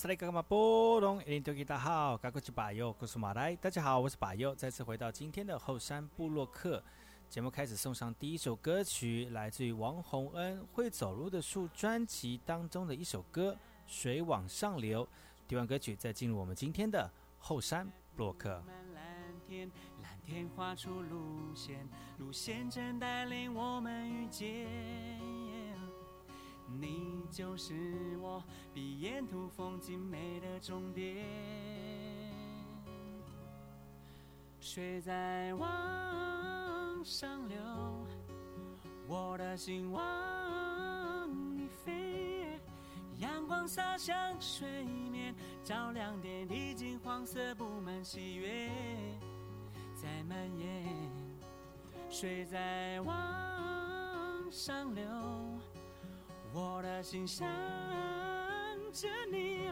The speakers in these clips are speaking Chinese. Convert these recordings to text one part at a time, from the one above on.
哎吼，是来干嘛？波隆，一零大家好，嘎古吉巴佑，古苏马来，大家好，我是巴佑，再次回到今天的后山部落客节目，开始送上第一首歌曲，来自于王洪恩《会走路的树》专辑当中的一首歌《水往上流》。听完歌曲，再进入我们今天的后山部落客。蓝天，蓝天画出路线，路线正带领我们遇见。你就是我，比沿途风景美的终点。水在往上流，我的心往你飞。阳光洒向水面，照亮点滴金黄色，布满喜悦，在蔓延。水在往上流。我的心想着你，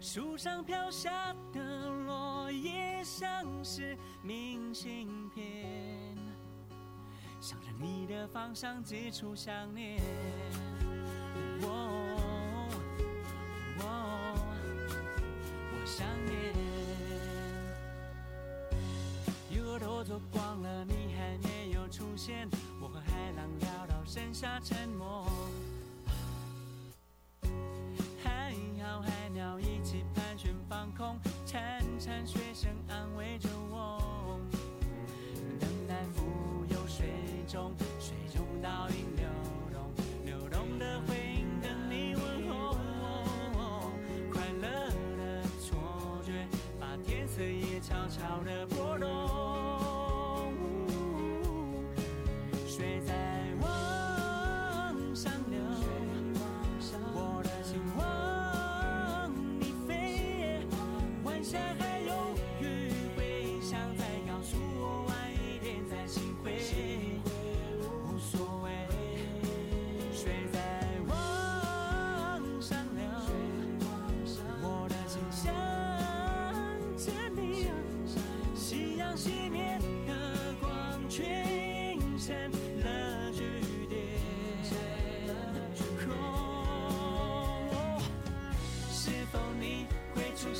树上飘下的落叶像是明信片，向着你的方向寄出想念。我想念，又都走光了，你还没有出现。我和海浪聊到剩下沉也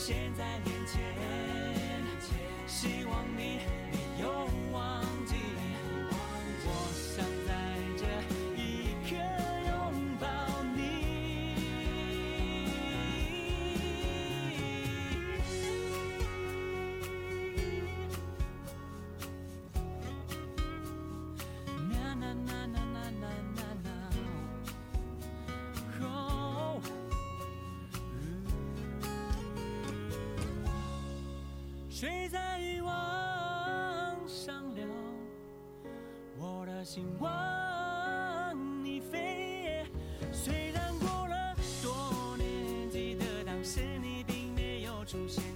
现在你追在欲望上流我的心往你飞虽然过了多年记得当时你并没有出现。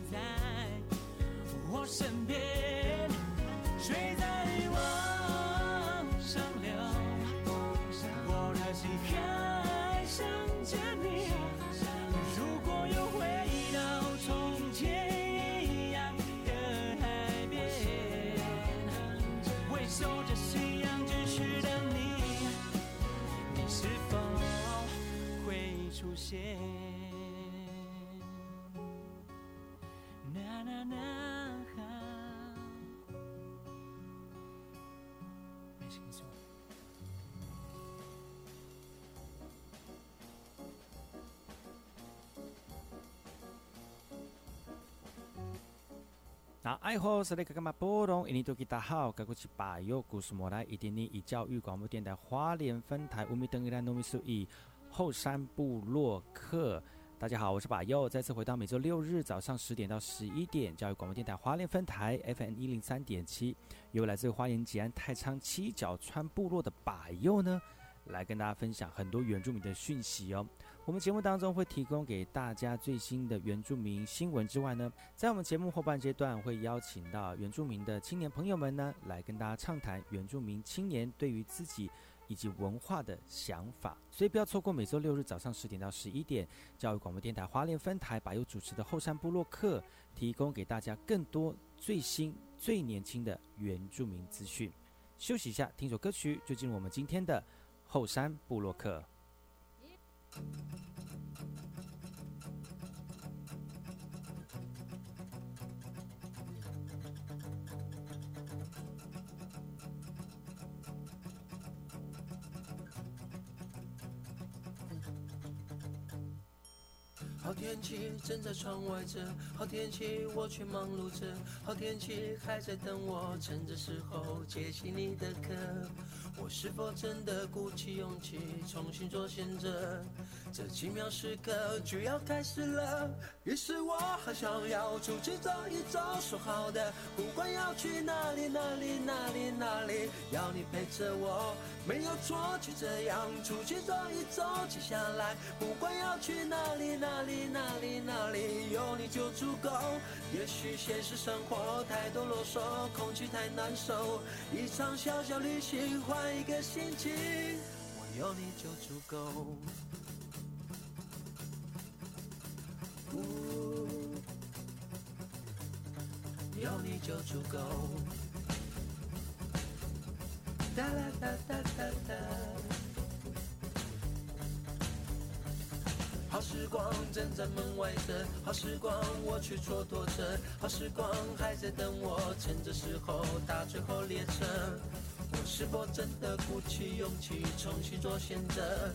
那爱好是那个干嘛波动？印尼多吉大好，该过去把右故事莫来，一点点以教育广播电台花莲分台乌米登伊拉糯米苏以后山部落客。大家好，我是把右，再次回到每周六日早上十点到十一点，教育广播电台花莲分台 FM 一零三点七，由来自花莲吉安太仓七角川部落的把右呢，来跟大家分享很多原住民的讯息哦。我们节目当中会提供给大家最新的原住民新闻之外呢，在我们节目后半阶段会邀请到原住民的青年朋友们呢，来跟大家畅谈原住民青年对于自己以及文化的想法。所以不要错过每周六日早上十点到十一点，教育广播电台花莲分台把有主持的后山部落客，提供给大家更多最新最年轻的原住民资讯。休息一下，听首歌曲，就进入我们今天的后山部落客。天气正在窗外着，好天气我却忙碌着，好天气还在等我，趁着时候接起你的客。我是否真的鼓起勇气重新做选择？这奇妙时刻就要开始了。于是我好想要出去走一走，说好的，不管要去哪里哪里哪里哪里，要你陪着我，没有错，就这样出去走一走。接下来不管要去哪里哪里哪里哪里，有你就足够。也许现实生活太多啰嗦，空气太难受，一场小小旅行换一个心情，我有你就足够。有你就足够。哒啦哒哒哒哒。好时光正在门外等，好时光我却蹉跎着，好时光还在等我，趁着时候搭最后列车。我是否真的鼓起勇气重新做选择？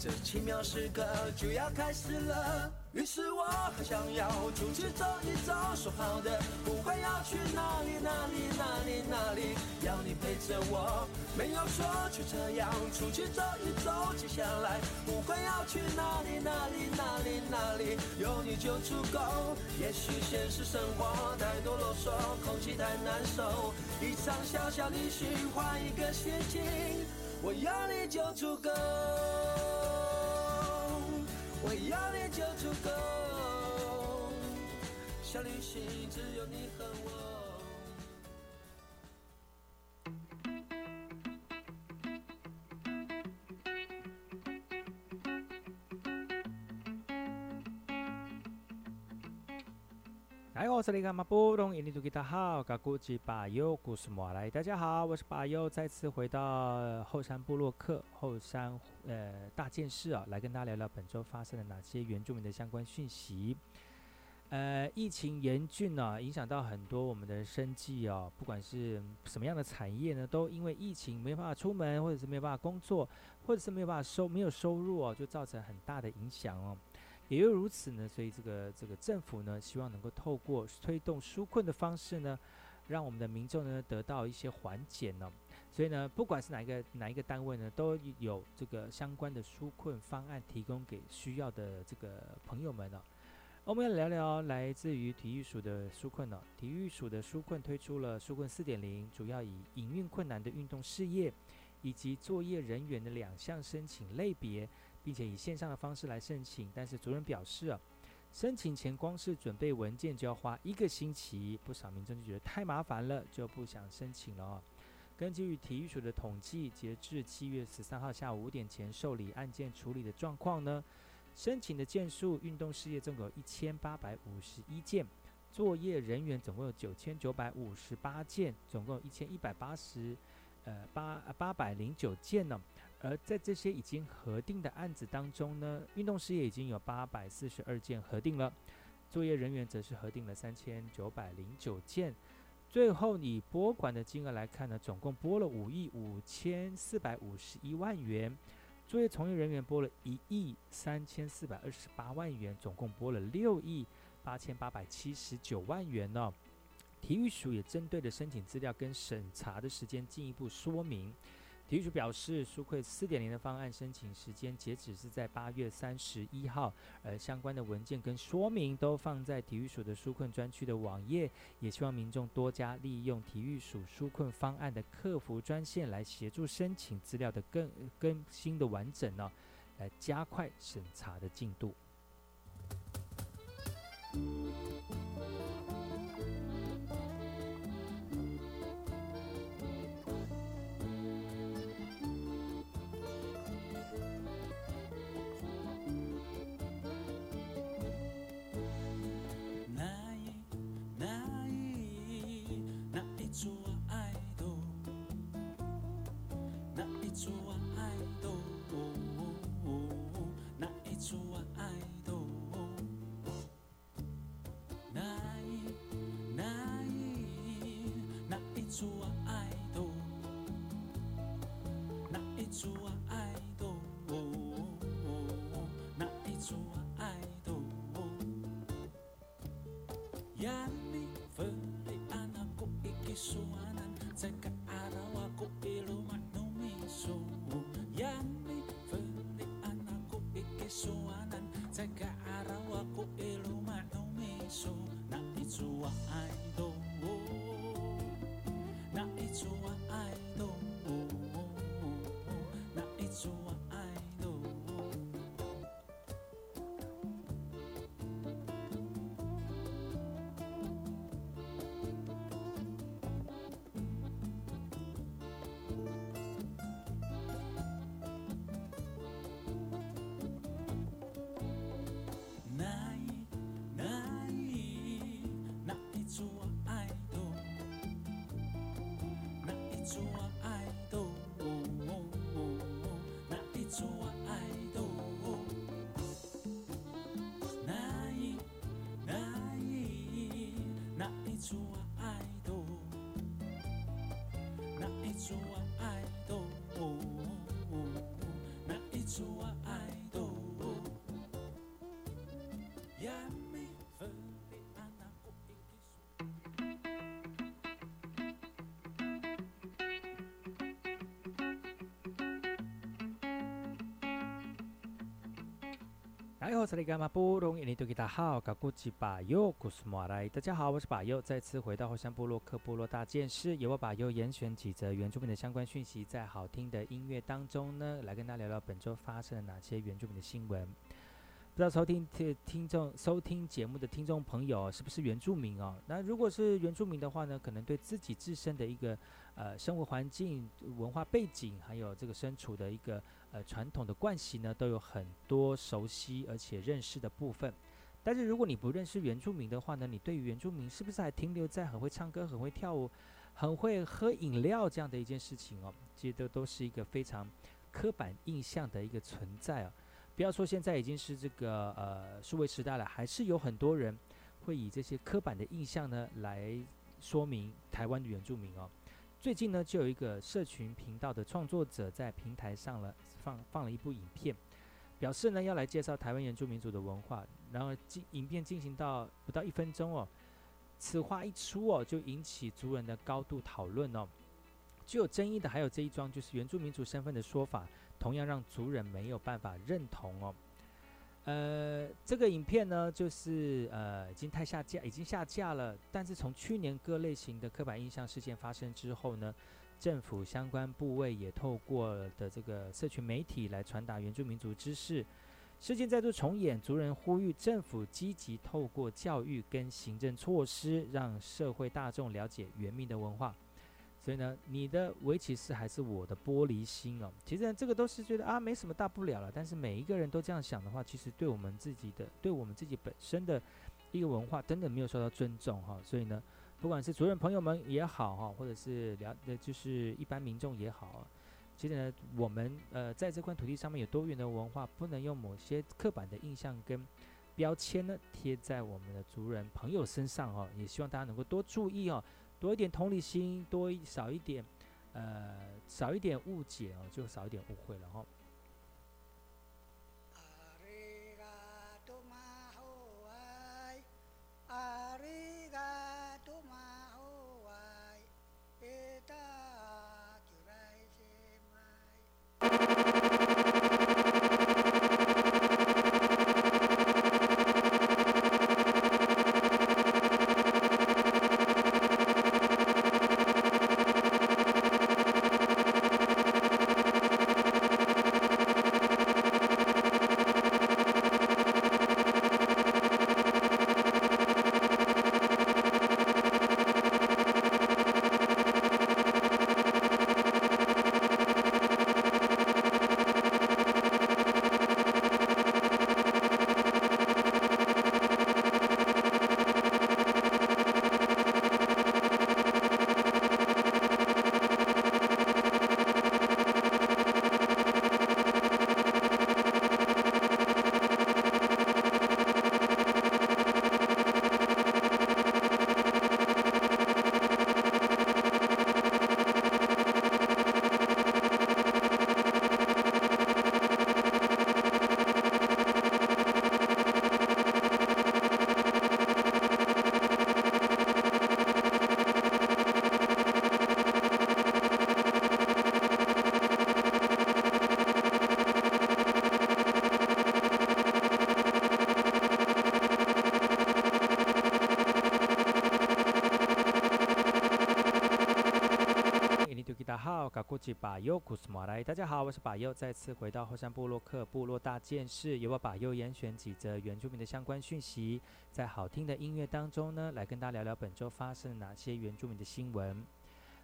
这奇妙时刻就要开始了。于是我很想要出去走一走，说好的，不管要去哪里哪里哪里哪里，要你陪着我，没有说，就这样出去走一走。接下来不管要去哪里哪里哪里哪里，有你就足够。也许现实生活太多啰嗦，空气太难受，一场小小旅行换一个心情，我有你就足够。我要你就足够，小旅行只有你和我。哎，我是那个马布隆，印尼土吉他好，嘎古吉巴尤古斯莫来，大家好，我是巴尤，再次回到后山部落克后山呃大件事啊，来跟大家聊聊本周发生了哪些原住民的相关讯息。呃，疫情严峻呢，影响到很多我们的生计哦，不管是什么样的产业呢，都因为疫情没有办法出门，或者是没有办法工作，或者是没有办法收没有收入哦，就造成很大的影响哦。也又如此呢，所以这个这个政府呢，希望能够透过推动纾困的方式呢，让我们的民众呢得到一些缓解呢。所以呢，不管是哪一个哪一个单位呢，都有这个相关的纾困方案提供给需要的这个朋友们呢。我们要聊聊来自于体育署的纾困呢。体育署的纾困推出了纾困四点零，主要以营运困难的运动事业以及作业人员的两项申请类别。并且以线上的方式来申请，但是主任表示啊，申请前光是准备文件就要花一个星期，不少民众就觉得太麻烦了，就不想申请了哦。根据体育署的统计，截至七月十三号下午五点前受理案件处理的状况呢，申请的件数，运动事业总共有一千八百五十一件，作业人员总共有九千九百五十八件，总共一千一百八十呃八八百零九件呢。而在这些已经核定的案子当中呢，运动事业已经有八百四十二件核定了，作业人员则是核定了三千九百零九件。最后以拨款的金额来看呢，总共拨了五亿五千四百五十一万元，作业从业人员拨了一亿三千四百二十八万元，总共拨了六亿八千八百七十九万元呢。体育署也针对的申请资料跟审查的时间进一步说明。体育署表示，纾困四点零的方案申请时间截止是在八月三十一号，而相关的文件跟说明都放在体育署的纾困专区的网页，也希望民众多加利用体育署纾困方案的客服专线来协助申请资料的更更新的完整呢。来加快审查的进度。那一座爱豆，那一座爱豆，那一座爱豆，那一那一那一座爱豆，那一座爱豆，那一座爱豆。Yami seka arawaku ilu manumi sumu yami feli anakku iki suanan seka arawaku ilu manumi su na itsuwa aido na itsuwa aido na itsuwa 那一哎呦，这里干嘛不容易？你都给大好，嘎古吉巴尤古斯莫来。大家好，我是巴尤，再次回到后山部落克部落大件事，由我巴尤严选几则原住民的相关讯息，在好听的音乐当中呢，来跟大家聊聊本周发生了哪些原住民的新闻。不知道收听听听众收听节目的听众朋友是不是原住民哦？那如果是原住民的话呢，可能对自己自身的一个呃生活环境、文化背景，还有这个身处的一个呃传统的惯习呢，都有很多熟悉而且认识的部分。但是如果你不认识原住民的话呢，你对于原住民是不是还停留在很会唱歌、很会跳舞、很会喝饮料这样的一件事情哦？其实都都是一个非常刻板印象的一个存在啊。不要说现在已经是这个呃数位时代了，还是有很多人会以这些刻板的印象呢来说明台湾的原住民哦。最近呢，就有一个社群频道的创作者在平台上了放放了一部影片，表示呢要来介绍台湾原住民族的文化。然后进影片进行到不到一分钟哦，此话一出哦，就引起族人的高度讨论哦。具有争议的还有这一桩，就是原住民族身份的说法，同样让族人没有办法认同哦。呃，这个影片呢，就是呃已经太下架，已经下架了。但是从去年各类型的刻板印象事件发生之后呢，政府相关部位也透过的这个社群媒体来传达原住民族知识。事件再度重演，族人呼吁政府积极透过教育跟行政措施，让社会大众了解原民的文化。所以呢，你的围棋是还是我的玻璃心哦。其实，这个都是觉得啊，没什么大不了了。但是每一个人都这样想的话，其实对我们自己的，对我们自己本身的一个文化，真的没有受到尊重哈。所以呢，不管是族人朋友们也好哈，或者是了呃，就是一般民众也好，其实呢，我们呃在这块土地上面有多元的文化，不能用某些刻板的印象跟标签呢贴在我们的族人朋友身上哦。也希望大家能够多注意哦。多一点同理心，多一少一点，呃，少一点误解哦，就少一点误会了哈、吉巴尤古斯马来，大家好，我是巴尤，再次回到后山部落克部落大件事，由我巴尤严选几则原住民的相关讯息，在好听的音乐当中呢，来跟大家聊聊本周发生了哪些原住民的新闻。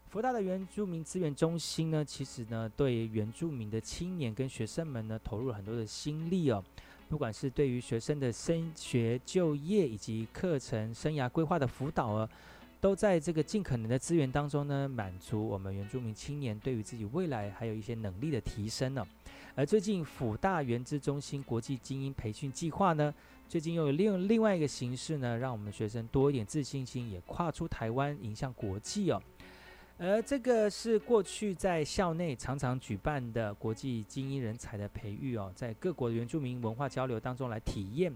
福大的原住民资源中心呢，其实呢，对原住民的青年跟学生们呢，投入了很多的心力哦。不管是对于学生的升学、就业以及课程生涯规划的辅导啊，都在这个尽可能的资源当中呢，满足我们原住民青年对于自己未来还有一些能力的提升呢。而最近辅大原资中心国际精英培训计划呢，最近又有另另外一个形式呢，让我们学生多一点自信心，也跨出台湾，迎向国际哦。而这个是过去在校内常常举办的国际精英人才的培育哦，在各国原住民文化交流当中来体验，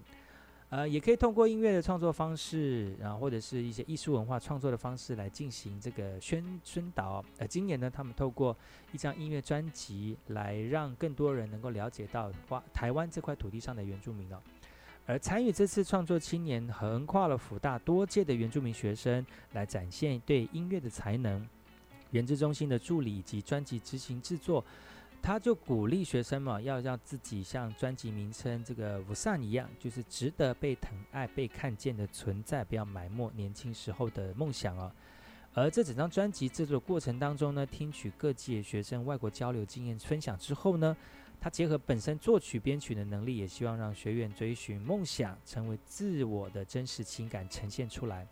呃，也可以通过音乐的创作方式，然后或者是一些艺术文化创作的方式来进行这个宣宣导。呃，今年呢，他们透过一张音乐专辑来让更多人能够了解到花台湾这块土地上的原住民哦。而参与这次创作青年，横跨了福大多届的原住民学生，来展现对音乐的才能。原知中心的助理以及专辑执行制作，他就鼓励学生嘛，要让自己像专辑名称这个“无上”一样，就是值得被疼爱、被看见的存在，不要埋没年轻时候的梦想哦。而这整张专辑制作过程当中呢，听取各界学生外国交流经验分享之后呢，他结合本身作曲编曲的能力，也希望让学员追寻梦想，成为自我的真实情感呈现出来。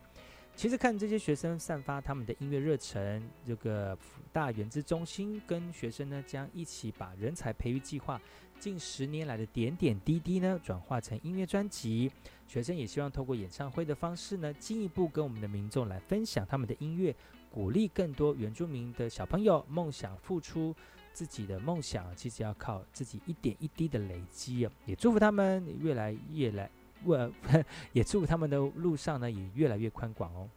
其实看这些学生散发他们的音乐热忱，这个福大原子中心跟学生呢，将一起把人才培育计划近十年来的点点滴滴呢，转化成音乐专辑。学生也希望透过演唱会的方式呢，进一步跟我们的民众来分享他们的音乐，鼓励更多原住民的小朋友梦想付出自己的梦想，其实要靠自己一点一滴的累积啊！也祝福他们越来越来。我 也祝他们的路上呢，也越来越宽广哦。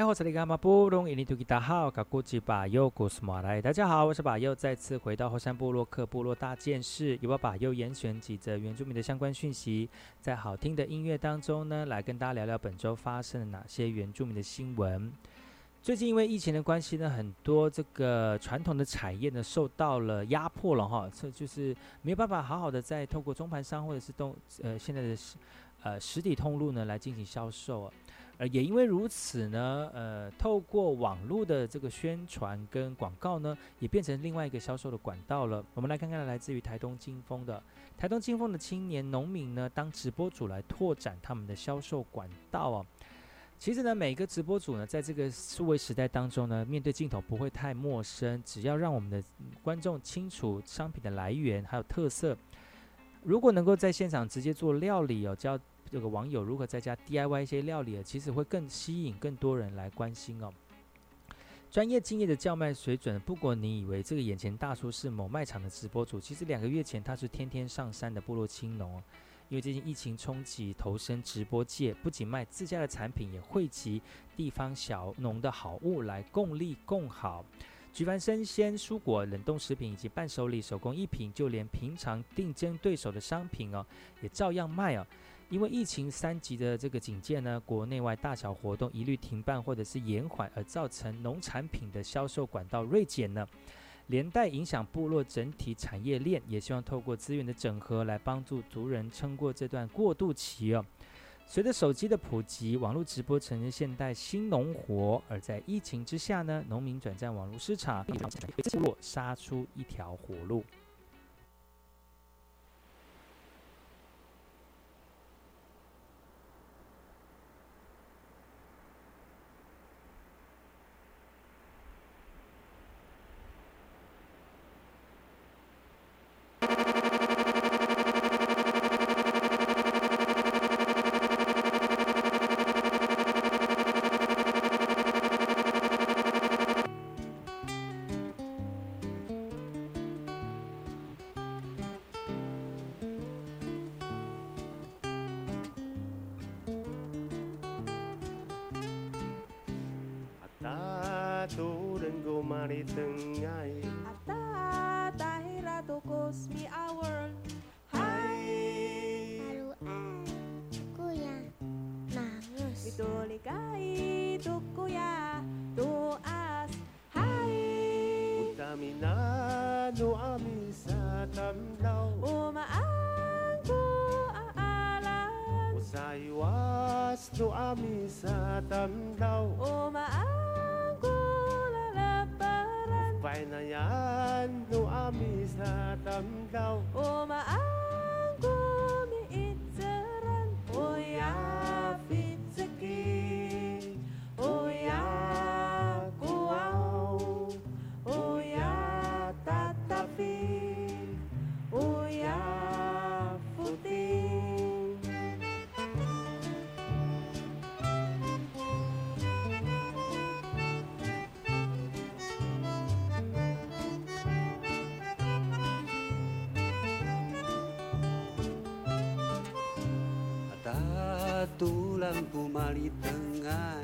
大家好，我是马大家好，我是巴佑，再次回到后山部落克部落大件事，由我巴佑严选几则原住民的相关讯息，在好听的音乐当中呢，来跟大家聊聊本周发生了哪些原住民的新闻。最近因为疫情的关系呢，很多这个传统的产业呢受到了压迫了哈，这就是没有办法好好的在透过中盘商或者是动呃现在的呃实体通路呢来进行销售。呃，也因为如此呢，呃，透过网络的这个宣传跟广告呢，也变成另外一个销售的管道了。我们来看看来自于台东金峰的台东金峰的青年农民呢，当直播主来拓展他们的销售管道哦。其实呢，每个直播主呢，在这个数位时代当中呢，面对镜头不会太陌生，只要让我们的观众清楚商品的来源还有特色。如果能够在现场直接做料理哦，教这个网友如何在家 DIY 一些料理，其实会更吸引更多人来关心哦。专业敬业的叫卖水准，不过你以为这个眼前大叔是某卖场的直播主，其实两个月前他是天天上山的部落青农哦。因为最近疫情冲击，投身直播界，不仅卖自家的产品，也汇集地方小农的好物来共利共好。举凡生鲜、蔬果、冷冻食品以及伴手礼、手工艺品，就连平常竞争对手的商品哦，也照样卖哦。因为疫情三级的这个警戒呢，国内外大小活动一律停办或者是延缓，而造成农产品的销售管道锐减呢。连带影响部落整体产业链，也希望透过资源的整合来帮助族人撑过这段过渡期哦。随着手机的普及，网络直播成为现代新农活，而在疫情之下呢，农民转战网络市场，为部落杀出一条活路。Lampu mali tengah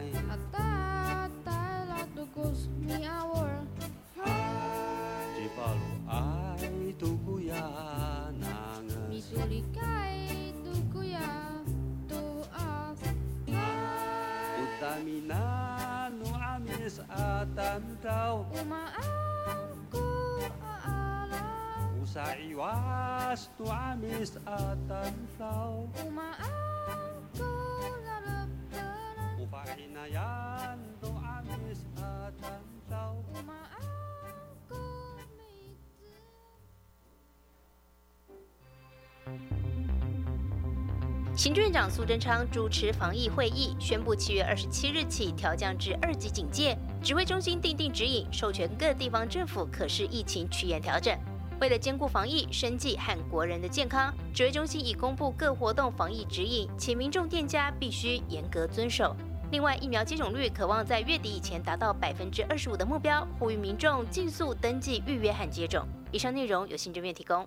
行政院长苏贞昌主持防疫会议，宣布七月二十七日起调降至二级警戒。指挥中心定定指引，授权各地方政府可视疫情趋严调整。为了兼顾防疫、生计和国人的健康，指挥中心已公布各活动防疫指引，且民众店家必须严格遵守。另外，疫苗接种率渴望在月底以前达到百分之二十五的目标，呼吁民众尽速登记预约和接种。以上内容由行政院提供。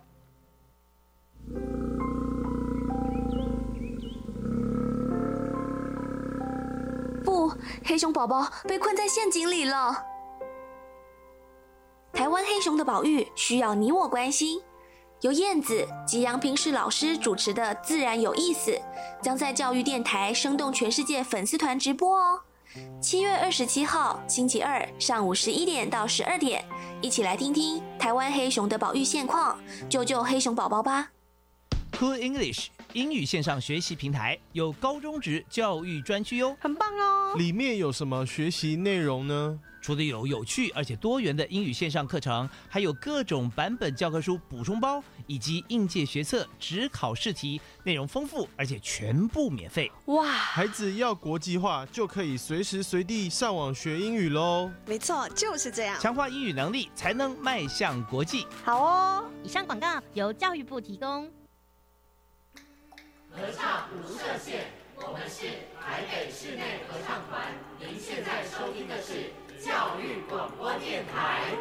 黑熊宝宝被困在陷阱里了。台湾黑熊的保育需要你我关心。由燕子及杨平世老师主持的《自然有意思》将在教育电台生动全世界粉丝团直播哦。七月二十七号星期二上午十一点到十二点，一起来听听台湾黑熊的保育现况，救救黑熊宝宝吧。Cool English 英语线上学习平台，有高中职教育专区哟。很棒哦！里面有什么学习内容呢？除了有有趣而且多元的英语线上课程，还有各种版本教科书补充包，以及应届学测、只考试题，内容丰富而且全部免费。哇，孩子要国际化，就可以随时随地上网学英语喽。没错，就是这样。强化英语能力，才能迈向国际。好哦。以上广告由教育部提供。合唱无设限，我们是台北室内合唱团。您现在收听的是教育广播电台。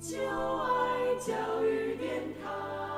就爱教育电台。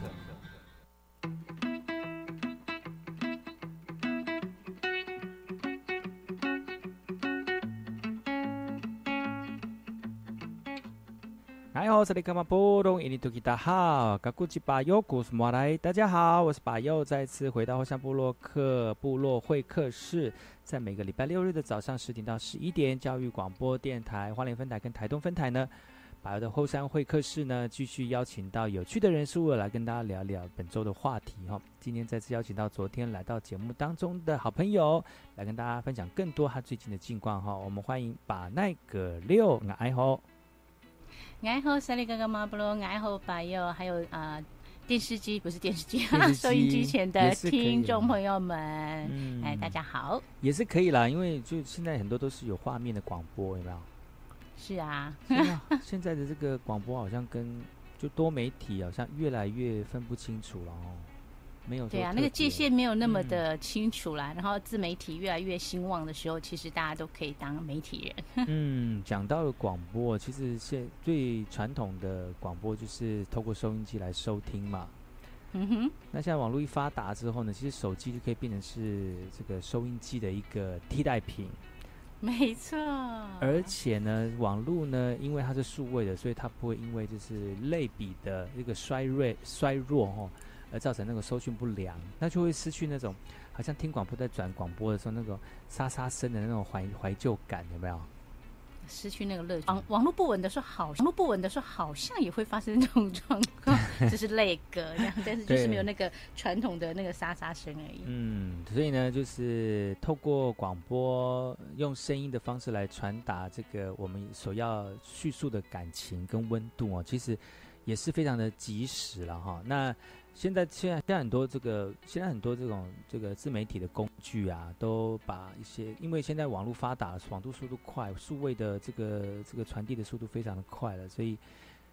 哎呦，这里干嘛波动？印尼土吉大好，嘎古吉巴尤古斯莫来，大家好，我是巴尤，再次回到后山部落克部落会客室，在每个礼拜六日的早上十点到十一点，教育广播电台花莲分台跟台东分台呢，巴尤的后山会客室呢，继续邀请到有趣的人事物来跟大家聊聊本周的话题哈。今天再次邀请到昨天来到节目当中的好朋友，来跟大家分享更多他最近的近况哈。我们欢迎把奈葛六爱好。爱好萨利哥哥马布罗，爱好白友，还有啊、呃、电视机不是电视机，收音机前的听众朋友们，嗯。哎，大家好，也是可以啦，因为就现在很多都是有画面的广播，有没有？是啊。现在的这个广播好像跟就多媒体好像越来越分不清楚了哦，没有说对啊，那个界限没有那么嗯的清楚啦。然后自媒体越来越兴旺的时候，其实大家都可以当媒体人。嗯，讲到了广播，其实现最传统的广播就是透过收音机来收听嘛。嗯哼，那现在网络一发达之后呢，其实手机就可以变成是这个收音机的一个替代品。没错。而且呢，网络呢，因为它是数位的，所以它不会因为就是类比的一个衰锐衰弱哦，而造成那个收讯不良，那就会失去那种好像听广播在转广播的时候那种沙沙声的那种怀怀旧感，有没有？失去那个乐趣。网网络不稳的时候，好网络不稳的时候，好像也会发生这种状况，就是泪歌这样，但是就是没有那个传统的那个沙沙声而已。嗯，所以呢，就是透过广播用声音的方式来传达这个我们所要叙述的感情跟温度哦，其实也是非常的及时了哈。那现在现在现在很多这个现在很多这种这个自媒体的工具啊，都把一些因为现在网络发达，网络速度快，数位的这个这个传递的速度非常的快了，所以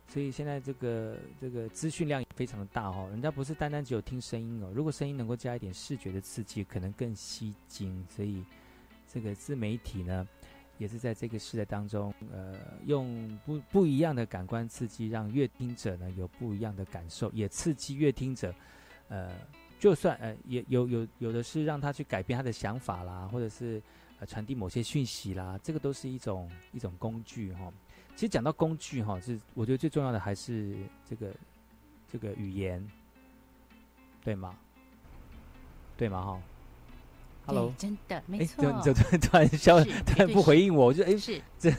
所以现在这个这个资讯量也非常的大哦。人家不是单单只有听声音哦，如果声音能够加一点视觉的刺激，可能更吸睛。所以这个自媒体呢，也是在这个时代当中，呃，用不不一样的感官刺激，让乐听者呢有不一样的感受，也刺激乐听者，呃，就算呃也有有有的是让他去改变他的想法啦，或者是呃传递某些讯息啦，这个都是一种一种工具哈、其实讲到工具哈、是我觉得最重要的还是这个这个语言，对吗？对吗？哈，Hello，真的没哎，错。怎么怎么突然消，是突然不回应我，我就哎，是这，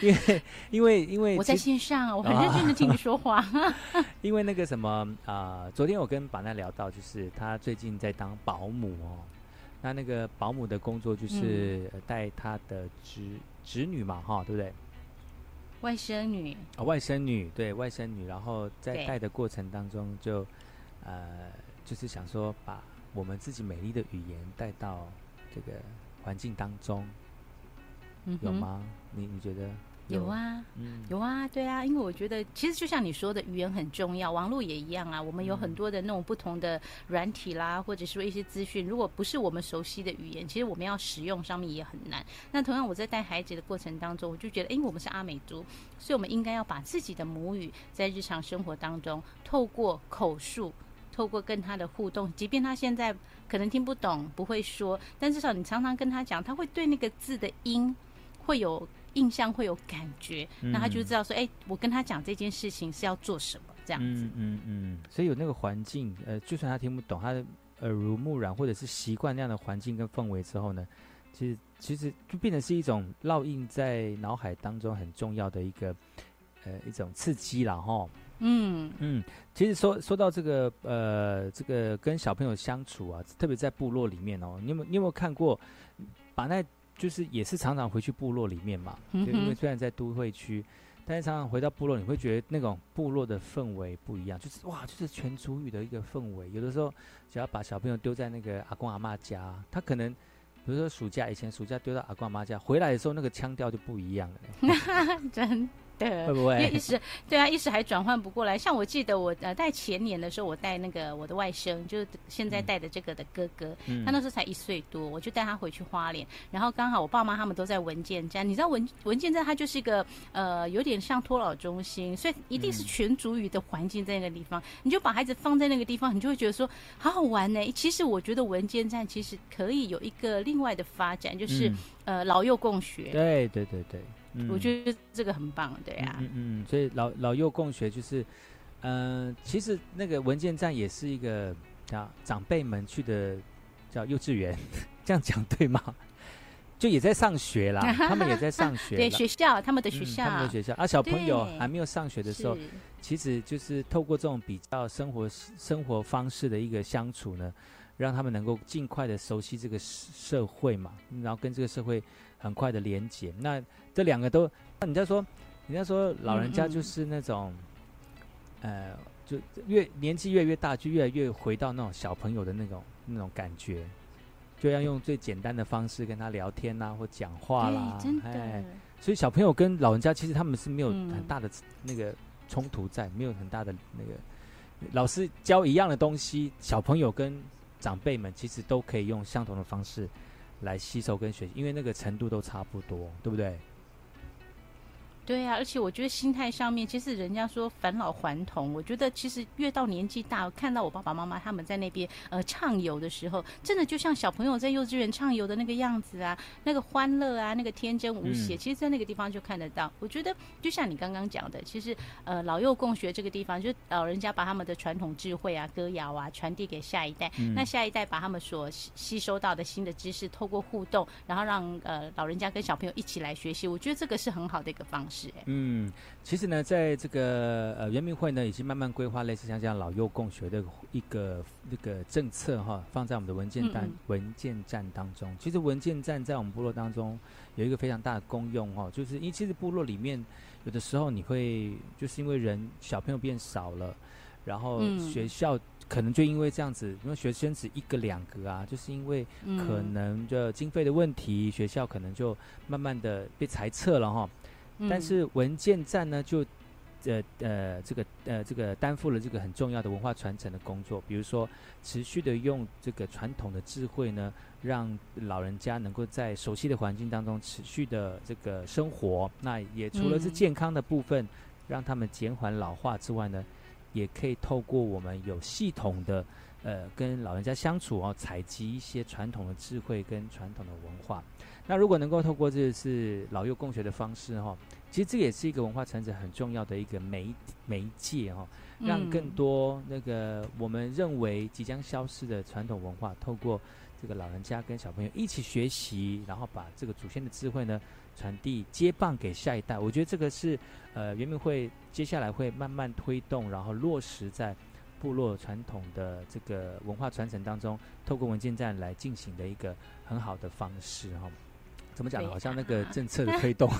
因为 因为因为我在线上，我很认真的听你说话。因为那个什么啊、昨天我跟板奈聊到，就是他最近在当保姆哦。那那个保姆的工作就是呃带他的侄侄女嘛，哈，对不对？外甥女，啊、外甥女，对外甥女，然后在带的过程当中就，呃，就是想说把我们自己美丽的语言带到这个环境当中，嗯有吗？你你觉得？有啊，嗯有啊，对啊，因为我觉得其实就像你说的，语言很重要，网络也一样啊。我们有嗯很多的那种不同的软体啦，或者说一些资讯，如果不是我们熟悉的语言，其实我们要使用上面也很难。那同样我在带孩子的过程当中，我就觉得，因为，我们是阿美族，所以我们应该要把自己的母语在日常生活当中，透过口述。透过跟他的互动，即便他现在可能听不懂、不会说，但至少你常常跟他讲，他会对那个字的音会有印象，会有感觉，那他就知道说，哎、我跟他讲这件事情是要做什么，这样子。嗯嗯嗯，所以有那个环境，呃，就算他听不懂，他的耳濡目染或者是习惯那样的环境跟氛围之后呢，其实其实就变成是一种烙印在脑海当中很重要的一个呃一种刺激了哈。嗯嗯，其实说说到这个呃这个跟小朋友相处啊，特别在部落里面哦，你有没有你有没有看过？把那就是也是常常回去部落里面嘛，嗯就因为虽然在都会区，但是常常回到部落，你会觉得那种部落的氛围不一样，就是哇，就是全族语的一个氛围。有的时候只要把小朋友丢在那个阿公阿妈家，他可能比如说暑假以前暑假丢到阿公阿妈家，回来的时候那个腔调就不一样了。真的会不会？因为一时对啊，一时还转换不过来。像我记得我呃在前年的时候，我带那个我的外甥，就是现在带的这个的哥哥，嗯他那时候才一岁多，我就带他回去花莲，然后刚好我爸妈他们都在文件站，你知道文文件站它就是一个呃有点像托老中心，所以一定是嗯。全族语的环境在那个地方，你就把孩子放在那个地方，你就会觉得说好好玩呢。其实我觉得文件站其实可以有一个另外的发展，就是、嗯。呃老幼共学。对对对对，嗯我觉得这个很棒，对啊。嗯嗯，所以老老幼共学就是，嗯、其实那个文件站也是一个叫长辈们去的叫幼稚园，这样讲对吗？就也在上学啦，他们也在上学，对学校，他们的学嗯校，他们的学校啊，小朋友还没有上学的时候，其实就是透过这种比较生活生活方式的一个相处呢，让他们能够尽快的熟悉这个社社会嘛，然后跟这个社会很快的连接。那这两个都，那人家说，人家说老人家就是那种，呃，就越年纪越越大，就越来越回到那种小朋友的那种那种感觉。就要用最简单的方式跟他聊天呐、或讲话啦，哎，所以小朋友跟老人家其实他们是没有嗯很大的那个冲突在，没有很大的那个老师教一样的东西，小朋友跟长辈们其实都可以用相同的方式来吸收跟学习，因为那个程度都差不多，对不对？对啊，而且我觉得心态上面，其实人家说返老还童，我觉得其实越到年纪大，看到我爸爸妈妈他们在那边呃畅游的时候，真的就像小朋友在幼稚园畅游的那个样子啊，那个欢乐啊，那个天真无邪，嗯其实在那个地方就看得到。我觉得就像你刚刚讲的，其实呃老幼共学这个地方，就是老人家把他们的传统智慧啊、歌谣啊传递给下一代，嗯那下一代把他们所吸吸收到的新的知识，透过互动，然后让呃老人家跟小朋友一起来学习，我觉得这个是很好的一个方式、哎。嗯，其实呢，在这个呃圆明会呢，已经慢慢规划类似像这样老幼共学的一个那个政策哈，放在我们的文件单、嗯嗯文件站当中。其实文件站在我们部落当中有一个非常大的功用哈，就是因为其实部落里面有的时候你会就是因为人小朋友变少了，然后嗯学校可能就因为这样子，因为学生只一个两个啊，就是因为嗯可能就经费的问题，学校可能就慢慢的被裁撤了哈。但嗯是文件站呢，就呃呃这个呃这个担负了这个很重要的文化传承的工作，比如说持续的用这个传统的智慧呢，让老人家能够在熟悉的环境当中持续的这个生活。那也除了是嗯健康的部分，让他们减缓老化之外呢，也可以透过我们有系统的呃跟老人家相处哦，采集一些传统的智慧跟传统的文化。那如果能够透过这次老幼共学的方式哈、其实这也是一个文化传承很重要的一个媒媒介哈、让更嗯多那个我们认为即将消失的传统文化，透过这个老人家跟小朋友一起学习，然后把这个祖先的智慧呢传递接棒给下一代。我觉得这个是呃圆明会接下来会慢慢推动，然后落实在部落传统的这个文化传承当中，透过文件站来进行的一个很好的方式哈、怎么讲呢？好像那个政策的推动，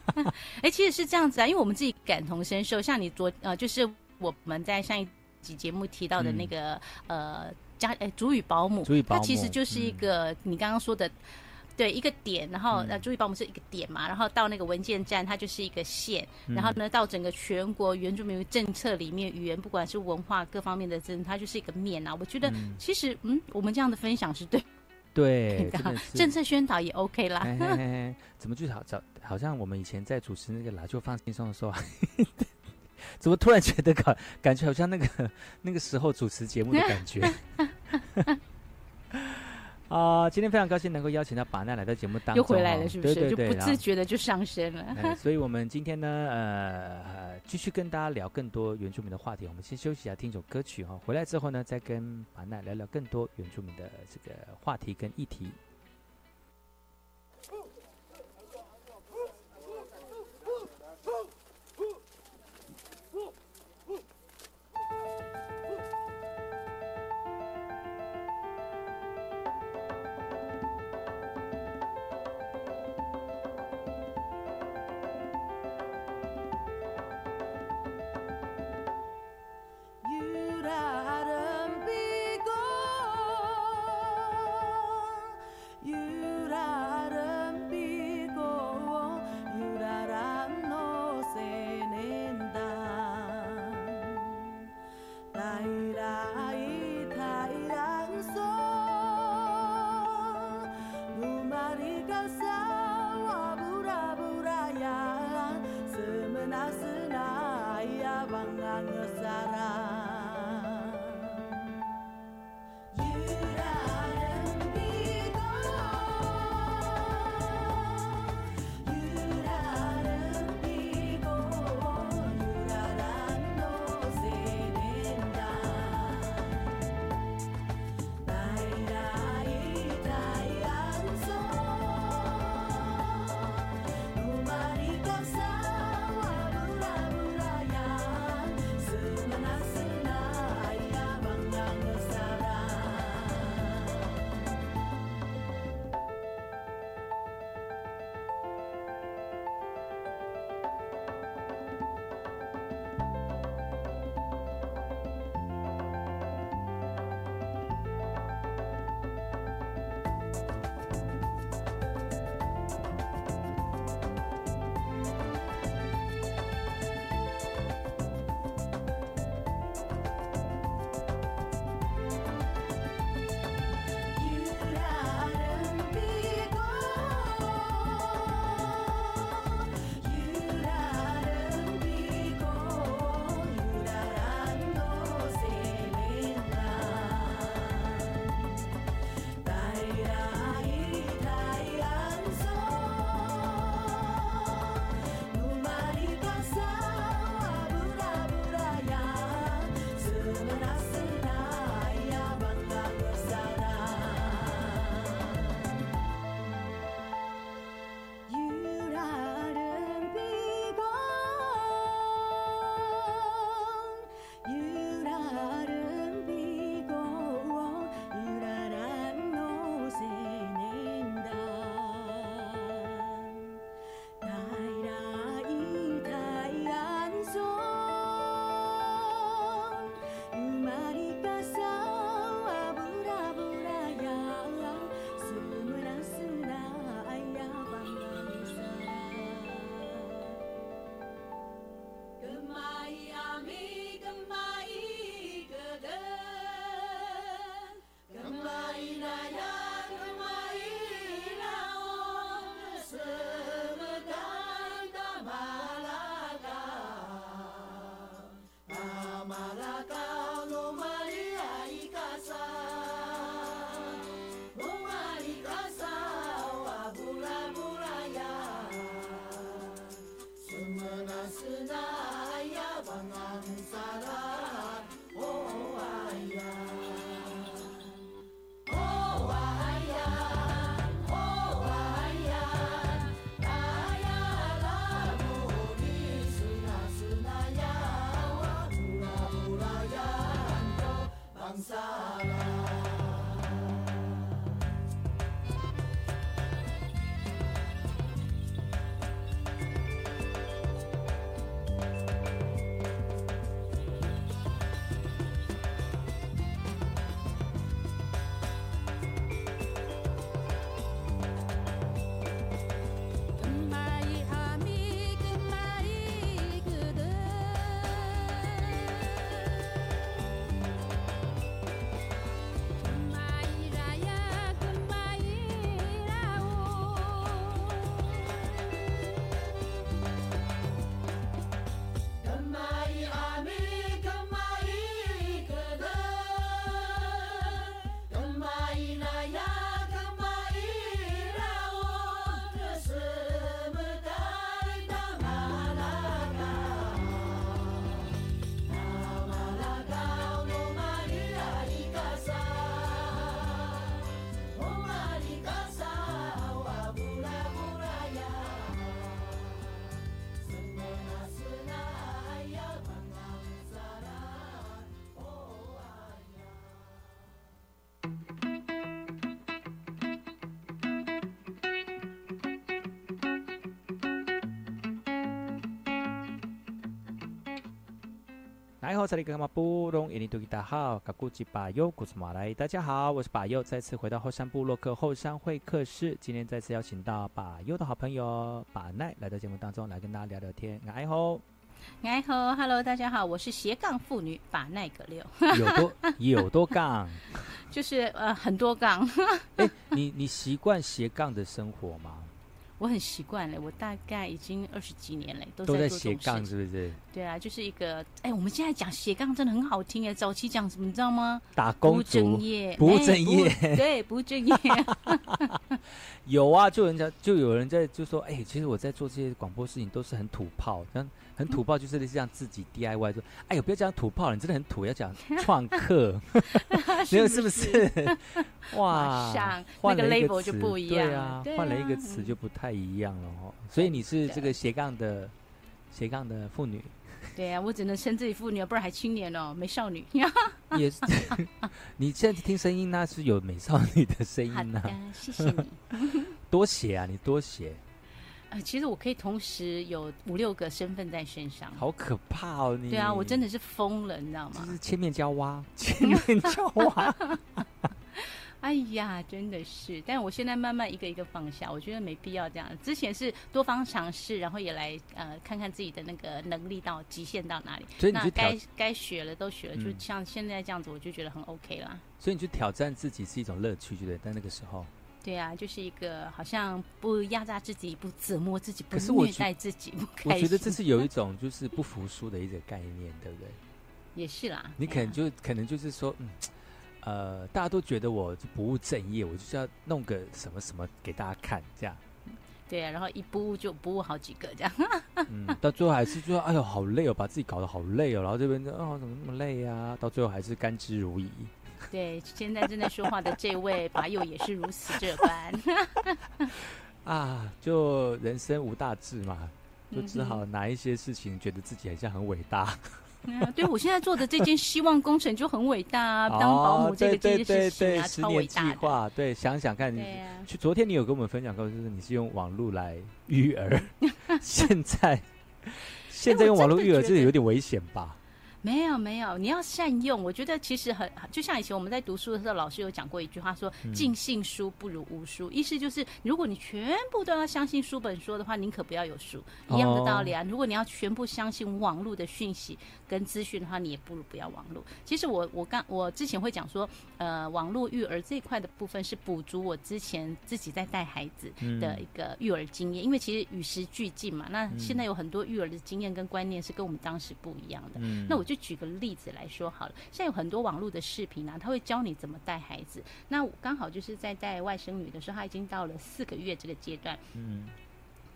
哎、其实是这样子啊，因为我们自己感同身受。像你昨呃，就是我们在上一集节目提到的那个、呃家哎主语保姆，主语保它其实就是一个、你刚刚说的。对一个点，然后嗯呃，注意保姆是一个点嘛，然后到那个文件站，它就是一个线，嗯然后呢，到整个全国原住民政策里面，语言不管是文化各方面的政，它就是一个面啊。我觉得嗯其实嗯，我们这样的分享是对对，政策宣导也 OK 啦。嘿嘿嘿嘿怎么就好找？好像我们以前在主持那个老就放轻松的时候，怎么突然觉得感感觉好像那个那个时候主持节目的感觉？啊、今天非常高兴能够邀请到把奈来到节目当中、又哦，回来了，是不是？对对对，就不自觉的就上升了。哎，所以我们今天呢，呃，呃继续跟大家聊更多原住民的话题。我们先休息一下，听一首歌曲哈、回来之后呢，再跟把奈聊聊更多原住民的这个话题跟议题。哎好，这里干嘛不懂？印尼多吉大好，卡古吉巴尤古斯马来，大家好，我是巴尤，再次回到后山部落克后山会客室。今天再次邀请到巴尤的好朋友巴奈来到节目当中来跟大家聊聊天。哎吼，哎吼，Hello，大家好，我是斜杠妇女巴奈格六，有多有多杠，就是呃很多杠。哎，你你习惯斜杠的生活吗？我很习惯了，我大概已经二十几年了，都在斜杠，是不是？对啊，就是一个哎，我们现在讲斜杠真的很好听哎，早期讲什么你知道吗？打工族，不务正业，不务正业，对，不务正业。有啊，就人家就有人在就说，哎，其实我在做这些广播事情都是很土炮，像很土炮，就是类似让自己 DIY 说，哎呦，不要讲土炮了，你真的很土，要讲创客，没有是不是？哇，那个 label 就不一样，对啊，换了一个词就不太一样了哦。所以你是这个斜杠的斜杠的妇女。对啊，我只能称自己妇女，不然还青年哦，美少女。也是，你现在听声音那是有美少女的声音呢。谢谢你。多写啊，你多写。呃，其实我可以同时有五六个身份在身上。好可怕哦！你对啊，我真的是疯了，你知道吗？就是千面娇娃，千面娇娃。哎呀，真的是！但我现在慢慢一个一个放下，我觉得没必要这样。之前是多方尝试，然后也来呃看看自己的那个能力到极限到哪里。所以你该该学了都学了，就像现在这样子，我就觉得很 OK 啦。所以你去挑战自己是一种乐趣，对不对？在那个时候，对啊，就是一个好像不压榨自己、不折磨自己、不虐待自己。我觉得这是有一种就是不服输的一个概念，对不对？也是啦。你可能就可能就是说，嗯。呃，大家都觉得我不务正业，我就是要弄个什么什么给大家看，这样。对啊，然后一不务就不务好几个这样。嗯，到最后还是说，哎呦，好累哦，把自己搞得好累哦，然后这边就哦，怎么那么累呀？到最后还是甘之如饴。对，现在正在说话的这位把友也是如此这般。啊，就人生无大志嘛，就只好拿一些事情，觉得自己好像很伟大。对，我现在做的这件希望工程就很伟大啊！当保姆这个件事情啊，超伟大。对，想想看，你去昨天你有跟我们分享过，就是你是用网络来育儿，现在 现在用网络育儿，这有点危险吧？没有没有，你要善用。我觉得其实很就像以前我们在读书的时候，老师有讲过一句话，说“尽信书不如无书”。意思就是，如果你全部都要相信书本说的话，宁可不要有书。一样的道理啊。如果你要全部相信网络的讯息跟资讯的话，你也不如不要网络。其实我我刚我之前会讲说，呃，网络育儿这一块的部分是补足我之前自己在带孩子的一个育儿经验，因为其实与时俱进嘛。那现在有很多育儿的经验跟观念是跟我们当时不一样的。那我就。举个例子来说好了，现在有很多网络的视频啊，他会教你怎么带孩子。那刚好就是在带外甥女的时候，她已经到了四个月这个阶段。嗯。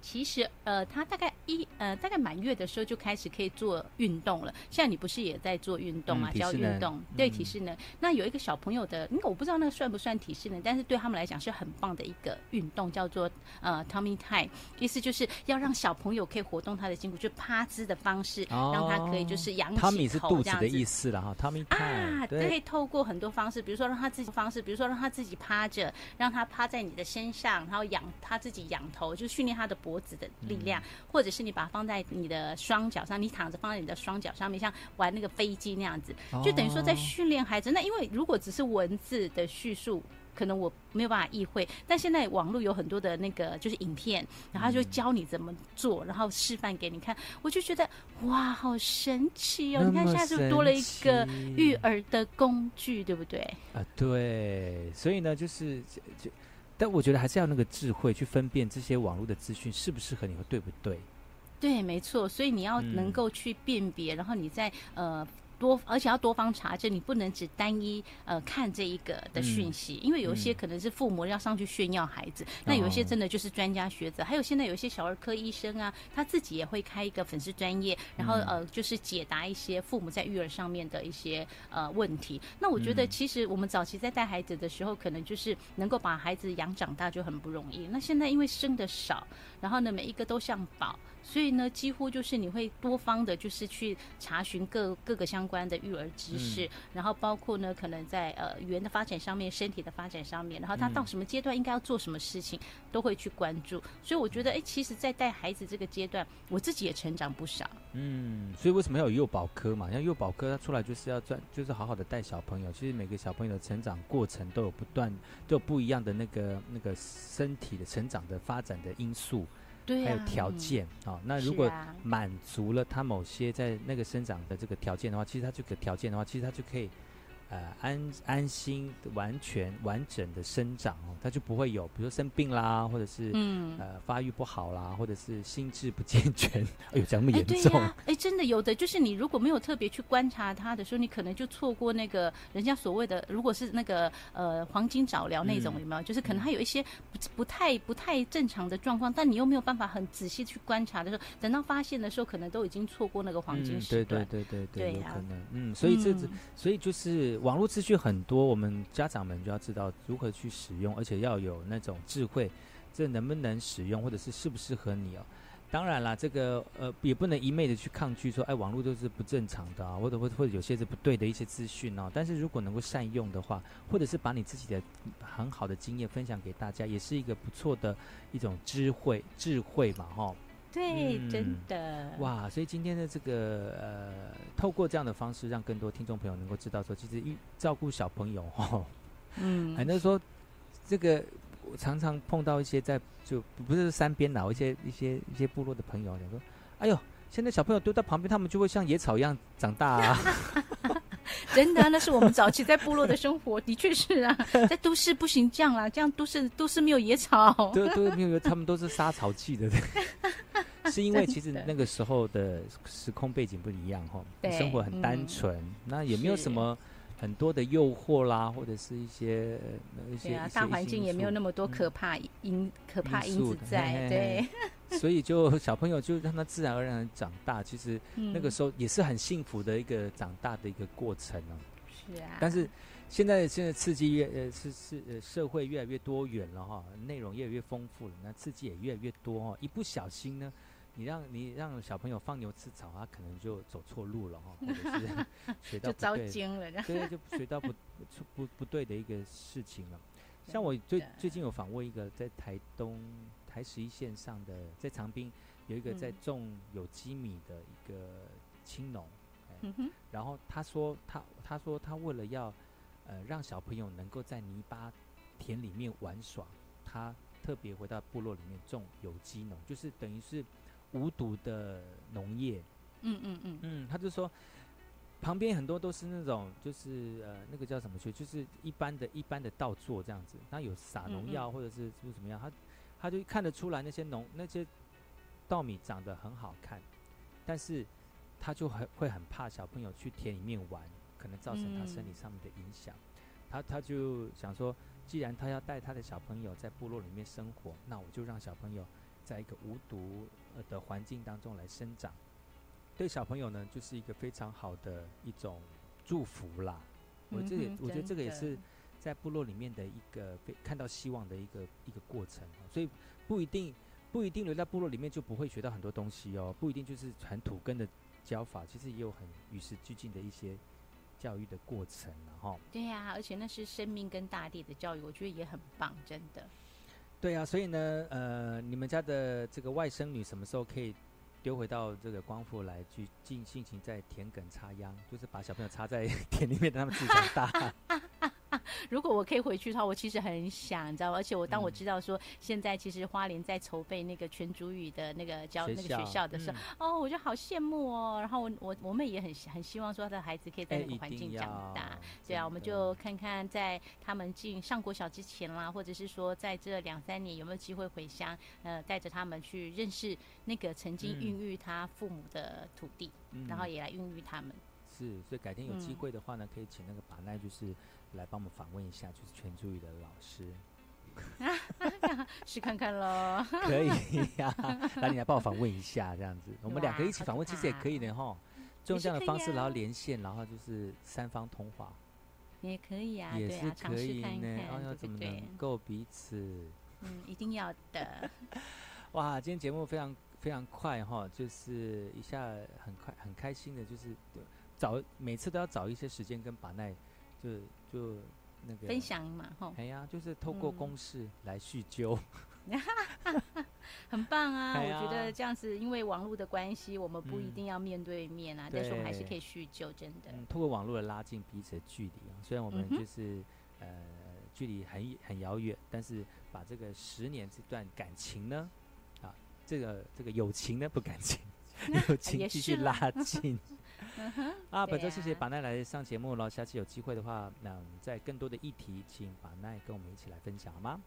其实，呃，他大概一呃，大概满月的时候就开始可以做运动了。现在你不是也在做运动吗？教运动，对体适能。那有一个小朋友的，因为我不知道那个算不算体适能，但是对他们来讲是很棒的一个运动，叫做呃 tummy time，意思就是要让小朋友可以活动他的筋骨，就趴姿的方式，让他可以就是仰起头这样子。的意思了哈，tummy time。啊，可以透过很多方式，比如说让他自己方式，比如说让他自己趴着，让他趴在你的身上，然后仰他自己仰头，就训练他的脖。脖子的力量，或者是你把它放在你的双脚上，你躺着放在你的双脚上面，像玩那个飞机那样子，就等于说在训练孩子。那因为如果只是文字的叙述，可能我没有办法意会。但现在网络有很多的那个就是影片，然后就教你怎么做，然后示范给你看，我就觉得哇，好神奇哦！你看现在就多了一个育儿的工具，对不对？啊，对，所以呢，就是就。但我觉得还是要那个智慧去分辨这些网络的资讯适不适合你和对不对？对，没错。所以你要能够去辨别，然后你在呃。多，而且要多方查证，你不能只单一呃看这一个的讯息，因为有一些可能是父母要上去炫耀孩子，那有一些真的就是专家学者，还有现在有一些小儿科医生啊，他自己也会开一个粉丝专业，然后呃就是解答一些父母在育儿上面的一些呃问题。那我觉得其实我们早期在带孩子的时候，可能就是能够把孩子养长大就很不容易。那现在因为生的少，然后呢每一个都像宝，所以呢几乎就是你会多方的，就是去查询各各个相。关的育儿知识，然后包括呢可能在呃语言的发展上面、身体的发展上面，然后他到什么阶段应该要做什么事情，都会去关注。所以我觉得，哎，其实，在带孩子这个阶段，我自己也成长不少。嗯，所以为什么要有幼保科嘛？像幼保科，他出来就是要赚，就是好好的带小朋友。其实每个小朋友的成长过程都有不断，都有不一样的那个那个身体的成长的发展的因素，对、还有条件啊。那如果满足了他某些在那个生长的这个条件的话，其实他这个条件的话，其实他就可以。呃，安安心、完全完整的生长哦，他就不会有，比如说生病啦，或者是嗯呃发育不好啦，或者是心智不健全。哎呦，讲那么严重？哎，真的有的，就是你如果没有特别去观察他的时候，你可能就错过那个人家所谓的，如果是那个呃黄金早疗那种，有没有？就是可能他有一些不不太不太正常的状况，但你又没有办法很仔细去观察的时候，等到发现的时候，可能都已经错过那个黄金时段。对对对对对，有可能。嗯，所以这所以就是。网络资讯很多，我们家长们就要知道如何去使用，而且要有那种智慧，这能不能使用，或者是适不适合你哦。当然啦，这个呃也不能一昧的去抗拒说，哎，网络都是不正常的啊，或者或或者有些是不对的一些资讯哦。但是如果能够善用的话，或者是把你自己的很好的经验分享给大家，也是一个不错的一种智慧智慧嘛，哈。对，真的哇！所以今天的这个呃，透过这样的方式，让更多听众朋友能够知道说，其实一照顾小朋友哦，嗯，很多说这个我常常碰到一些在就不是山边老，一些一些一些部落的朋友想说，哎呦，现在小朋友丢到旁边，他们就会像野草一样长大啊。真的，那是我们早期在部落的生活，的确是啊，在都市不行这样啦，这样都市都市没有野草，都都没有，他们都是杀草剂的，是因 为其实那个时候的时空背景不一样哈，生活很单纯，那也没有什么很多的诱惑啦，或者是一些一些大环境也没有那么多可怕因可怕因子在，对。所以就小朋友就让他自然而然长大，其实那个时候也是很幸福的一个长大的一个过程哦。是啊。但是现在现在刺激越呃是是呃社会越来越多元了哈，内容越来越丰富了，那刺激也越来越多哈。一不小心呢，你让你让小朋友放牛吃草，他可能就走错路了哈，或者是学到不对，对，就学到不不不对的一个事情了。像我最最近有访问一个在台东。台十一线上的在长滨有一个在种有机米的一个青农，然后他说他他说他为了要呃让小朋友能够在泥巴田里面玩耍，他特别回到部落里面种有机农，就是等于是无毒的农业。嗯嗯嗯嗯，他就说旁边很多都是那种就是呃那个叫什么去，就是一般的一般的稻作这样子，他有撒农药或者是是怎么样，他。他就看得出来那些农那些稻米长得很好看，但是他就很会很怕小朋友去田里面玩，可能造成他身体上面的影响。他他就想说，既然他要带他的小朋友在部落里面生活，那我就让小朋友在一个无毒的环境当中来生长，对小朋友呢就是一个非常好的一种祝福啦。我这也我觉得这个也是。在部落里面的一个看到希望的一个一个过程，所以不一定不一定留在部落里面就不会学到很多东西哦，不一定就是传土根的教法，其实也有很与时俱进的一些教育的过程了哈。对呀，而且那是生命跟大地的教育，我觉得也很棒，真的。对啊，所以呢，呃，你们家的这个外甥女什么时候可以丢回到这个光复来去尽性情在田埂插秧，就是把小朋友插在 田里面，让他们自己长大。如果我可以回去的话，我其实很想，你知道吗？而且我当我知道说现在其实花莲在筹备那个全主语的那个教那个学校的时候，哦，我就好羡慕哦。然后我我我妹也很很希望说她的孩子可以在那个环境长大。对啊，我们就看看在他们进上国小之前啦，或者是说在这两三年有没有机会回乡，呃，带着他们去认识那个曾经孕育他父母的土地，然后也来孕育他们。是，所以改天有机会的话呢，可以请那个把奈就是。来帮我们访问一下，就是全注意的老师，试看看喽。可以呀，来你来帮我访问一下，这样子，我们两个一起访问，其实也可以的哈。就用这样的方式，然后连线，然后就是三方通话，也可以啊，也是可以呢。然后要怎么能够彼此？嗯，一定要的。哇，今天节目非常非常快哈，就是一下很快很开心的，就是。找每次都要找一些时间跟把奈就就那个分享嘛，吼，哎呀，就是透过嗯公式来叙旧。很棒啊！我觉得这样子，因为网络的关系，我们不一嗯定要面对面啊，但是我们还是可以叙旧，真的。嗯，透过网络的拉近彼此的距离啊，虽然我们就是、呃距离很很遥远，但是把这个十年这段感情呢，啊，这个这个友情呢不感情，友情继续拉近。啊，本周谢谢啊把奈来上节目了，下次有机会的话，那我们再更多的议题，请把奈跟我们一起来分享好吗？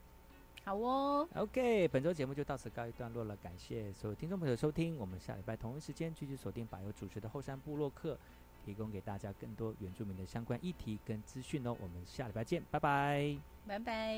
好哦，OK，本周节目就到此告一段落了，感谢所有听众朋友的收听，我们下礼拜同一时间继续锁定把由主持的后山部落客，提供给大家更多原住民的相关议题跟资讯哦。我们下礼拜见，拜拜。拜拜。